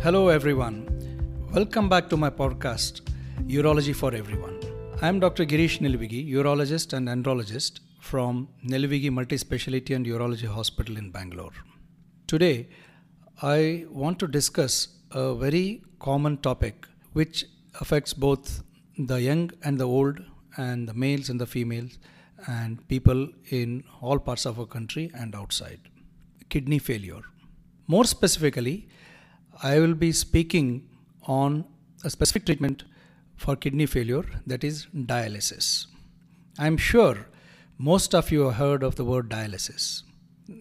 Hello, everyone. Welcome back to my podcast, Urology for Everyone. I am Dr. Girish Nelivigi, urologist and andrologist from Nelivigi Multi Speciality and Urology Hospital in Bangalore. Today, I want to discuss a very common topic which affects both the young and the old, and the males and the females, and people in all parts of our country and outside kidney failure. More specifically, I will be speaking on a specific treatment for kidney failure that is dialysis. I'm sure most of you have heard of the word dialysis.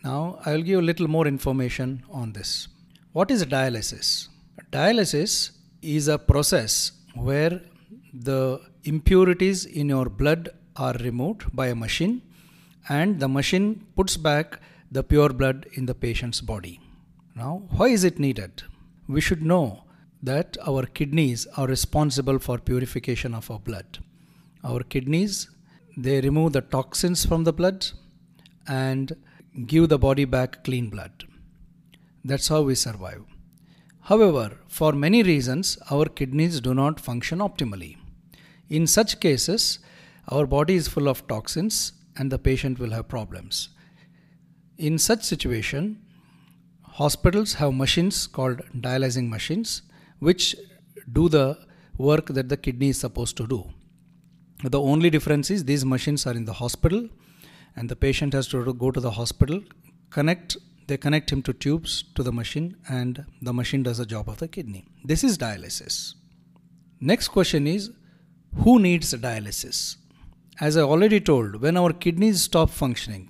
Now, I'll give a little more information on this. What is dialysis? Dialysis is a process where the impurities in your blood are removed by a machine and the machine puts back the pure blood in the patient's body. Now, why is it needed? We should know that our kidneys are responsible for purification of our blood. Our kidneys they remove the toxins from the blood and give the body back clean blood. That's how we survive. However, for many reasons, our kidneys do not function optimally. In such cases, our body is full of toxins and the patient will have problems. In such situation, hospitals have machines called dialyzing machines which do the work that the kidney is supposed to do. The only difference is these machines are in the hospital and the patient has to go to the hospital, connect they connect him to tubes to the machine and the machine does the job of the kidney. This is dialysis. Next question is who needs dialysis? As I already told, when our kidneys stop functioning,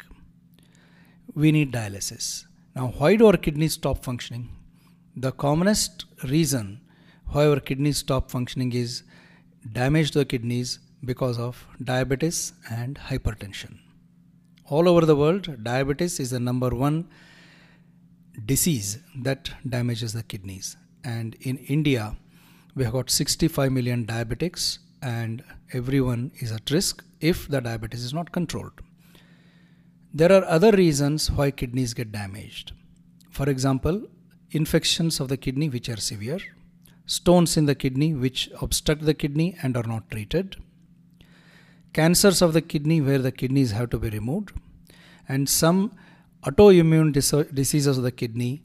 we need dialysis. Now, why do our kidneys stop functioning? The commonest reason why our kidneys stop functioning is damage to the kidneys because of diabetes and hypertension. All over the world, diabetes is the number one disease that damages the kidneys. And in India, we have got 65 million diabetics, and everyone is at risk if the diabetes is not controlled. There are other reasons why kidneys get damaged. For example, infections of the kidney which are severe, stones in the kidney which obstruct the kidney and are not treated, cancers of the kidney where the kidneys have to be removed, and some autoimmune dis- diseases of the kidney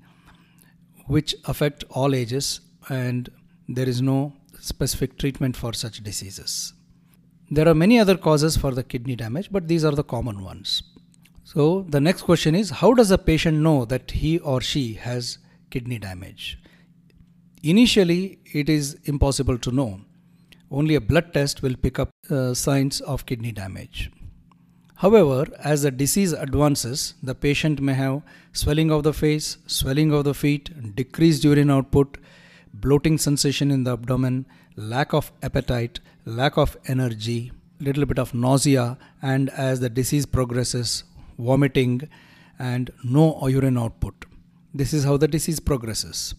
which affect all ages and there is no specific treatment for such diseases. There are many other causes for the kidney damage, but these are the common ones. So, the next question is how does a patient know that he or she has kidney damage? Initially, it is impossible to know. Only a blood test will pick up uh, signs of kidney damage. However, as the disease advances, the patient may have swelling of the face, swelling of the feet, decreased urine output, bloating sensation in the abdomen, lack of appetite, lack of energy, little bit of nausea, and as the disease progresses, vomiting and no urine output. This is how the disease progresses.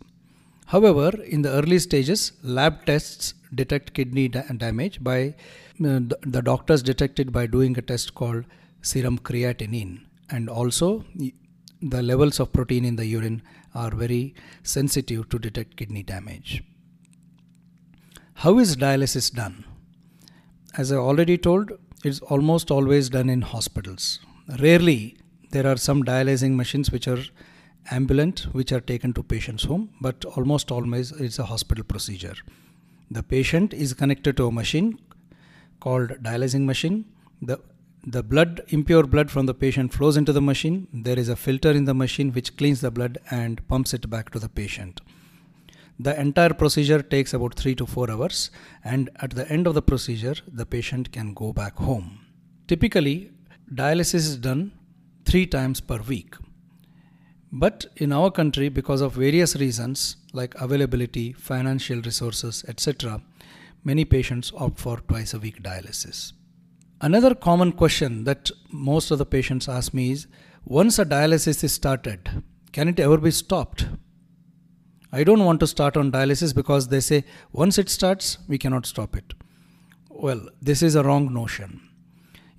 However, in the early stages, lab tests detect kidney da- damage by uh, the doctors detect it by doing a test called serum creatinine, and also the levels of protein in the urine are very sensitive to detect kidney damage. How is dialysis done? As I already told, it's almost always done in hospitals. Rarely there are some dialyzing machines which are ambulant which are taken to patient's home, but almost always it's a hospital procedure. The patient is connected to a machine called dialyzing machine. The the blood impure blood from the patient flows into the machine there is a filter in the machine which cleans the blood and pumps it back to the patient the entire procedure takes about 3 to 4 hours and at the end of the procedure the patient can go back home typically dialysis is done 3 times per week but in our country because of various reasons like availability financial resources etc many patients opt for twice a week dialysis Another common question that most of the patients ask me is once a dialysis is started, can it ever be stopped? I don't want to start on dialysis because they say once it starts, we cannot stop it. Well, this is a wrong notion.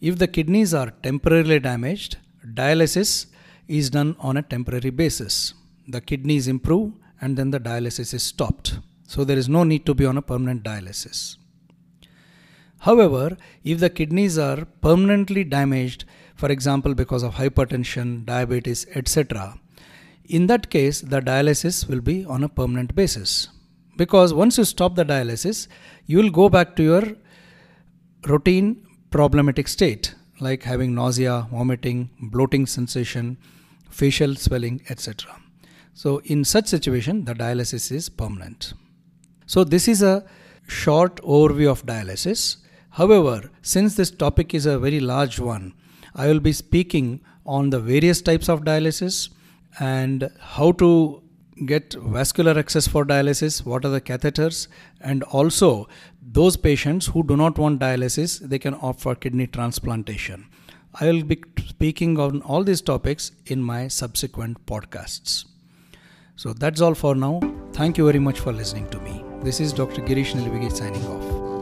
If the kidneys are temporarily damaged, dialysis is done on a temporary basis. The kidneys improve and then the dialysis is stopped. So there is no need to be on a permanent dialysis. However, if the kidneys are permanently damaged, for example, because of hypertension, diabetes, etc., in that case, the dialysis will be on a permanent basis. Because once you stop the dialysis, you will go back to your routine problematic state like having nausea, vomiting, bloating sensation, facial swelling, etc. So, in such situation, the dialysis is permanent. So, this is a short overview of dialysis. However, since this topic is a very large one, I will be speaking on the various types of dialysis and how to get vascular access for dialysis, what are the catheters, and also those patients who do not want dialysis, they can opt for kidney transplantation. I will be speaking on all these topics in my subsequent podcasts. So that's all for now. Thank you very much for listening to me. This is Dr. Girish Nelivigi signing off.